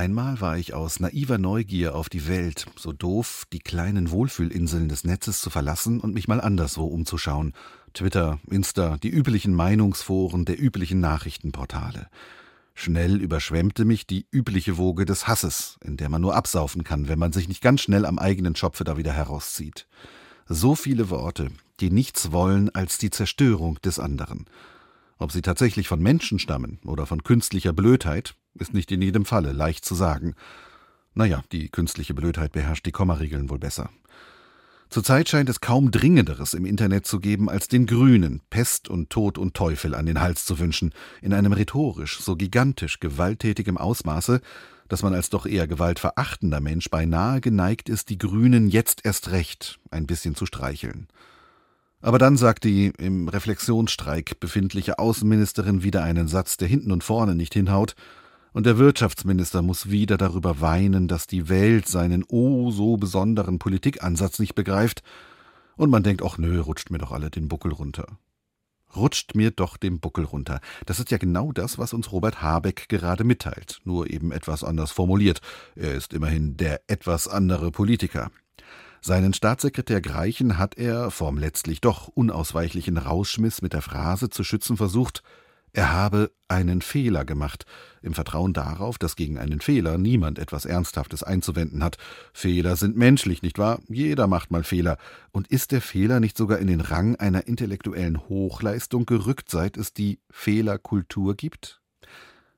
Einmal war ich aus naiver Neugier auf die Welt so doof, die kleinen Wohlfühlinseln des Netzes zu verlassen und mich mal anderswo umzuschauen. Twitter, Insta, die üblichen Meinungsforen der üblichen Nachrichtenportale. Schnell überschwemmte mich die übliche Woge des Hasses, in der man nur absaufen kann, wenn man sich nicht ganz schnell am eigenen Schopfe da wieder herauszieht. So viele Worte, die nichts wollen als die Zerstörung des anderen. Ob sie tatsächlich von Menschen stammen oder von künstlicher Blödheit, ist nicht in jedem Falle leicht zu sagen. Naja, die künstliche Blödheit beherrscht die Kommaregeln wohl besser. Zurzeit scheint es kaum Dringenderes im Internet zu geben, als den Grünen Pest und Tod und Teufel an den Hals zu wünschen, in einem rhetorisch so gigantisch gewalttätigem Ausmaße, dass man als doch eher gewaltverachtender Mensch beinahe geneigt ist, die Grünen jetzt erst recht ein bisschen zu streicheln. Aber dann sagt die im Reflexionsstreik befindliche Außenministerin wieder einen Satz, der hinten und vorne nicht hinhaut, und der Wirtschaftsminister muss wieder darüber weinen, dass die Welt seinen oh so besonderen Politikansatz nicht begreift, und man denkt, ach nö, rutscht mir doch alle den Buckel runter. Rutscht mir doch den Buckel runter. Das ist ja genau das, was uns Robert Habeck gerade mitteilt, nur eben etwas anders formuliert. Er ist immerhin der etwas andere Politiker. Seinen Staatssekretär Greichen hat er vom letztlich doch unausweichlichen Rauschmiss mit der Phrase zu schützen versucht, er habe einen Fehler gemacht, im Vertrauen darauf, dass gegen einen Fehler niemand etwas Ernsthaftes einzuwenden hat. Fehler sind menschlich, nicht wahr? Jeder macht mal Fehler. Und ist der Fehler nicht sogar in den Rang einer intellektuellen Hochleistung gerückt, seit es die Fehlerkultur gibt?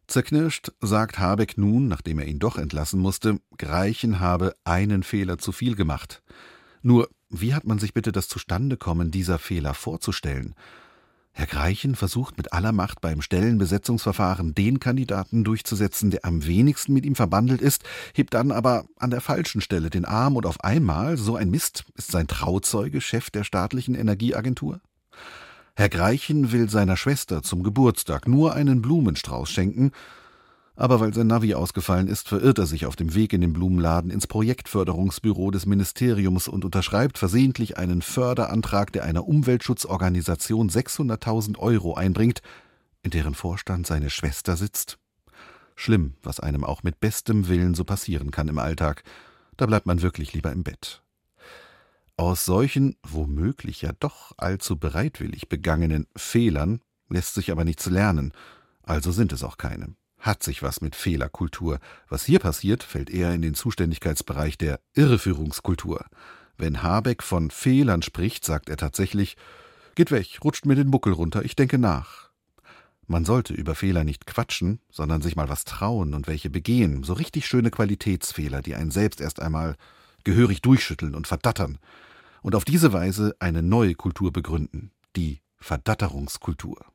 Zerknirscht sagt Habeck nun, nachdem er ihn doch entlassen musste, Greichen habe einen Fehler zu viel gemacht. Nur, wie hat man sich bitte das Zustandekommen dieser Fehler vorzustellen? Herr Greichen versucht mit aller Macht beim Stellenbesetzungsverfahren den Kandidaten durchzusetzen, der am wenigsten mit ihm verbandelt ist, hebt dann aber an der falschen Stelle den Arm und auf einmal, so ein Mist, ist sein Trauzeuge Chef der staatlichen Energieagentur? Herr Greichen will seiner Schwester zum Geburtstag nur einen Blumenstrauß schenken, aber weil sein Navi ausgefallen ist, verirrt er sich auf dem Weg in den Blumenladen ins Projektförderungsbüro des Ministeriums und unterschreibt versehentlich einen Förderantrag, der einer Umweltschutzorganisation 600.000 Euro einbringt, in deren Vorstand seine Schwester sitzt. Schlimm, was einem auch mit bestem Willen so passieren kann im Alltag. Da bleibt man wirklich lieber im Bett. Aus solchen, womöglich ja doch allzu bereitwillig begangenen Fehlern lässt sich aber nichts lernen, also sind es auch keine hat sich was mit Fehlerkultur. Was hier passiert, fällt eher in den Zuständigkeitsbereich der Irreführungskultur. Wenn Habeck von Fehlern spricht, sagt er tatsächlich Geht weg, rutscht mir den Buckel runter, ich denke nach. Man sollte über Fehler nicht quatschen, sondern sich mal was trauen und welche begehen, so richtig schöne Qualitätsfehler, die einen selbst erst einmal gehörig durchschütteln und verdattern, und auf diese Weise eine neue Kultur begründen, die Verdatterungskultur.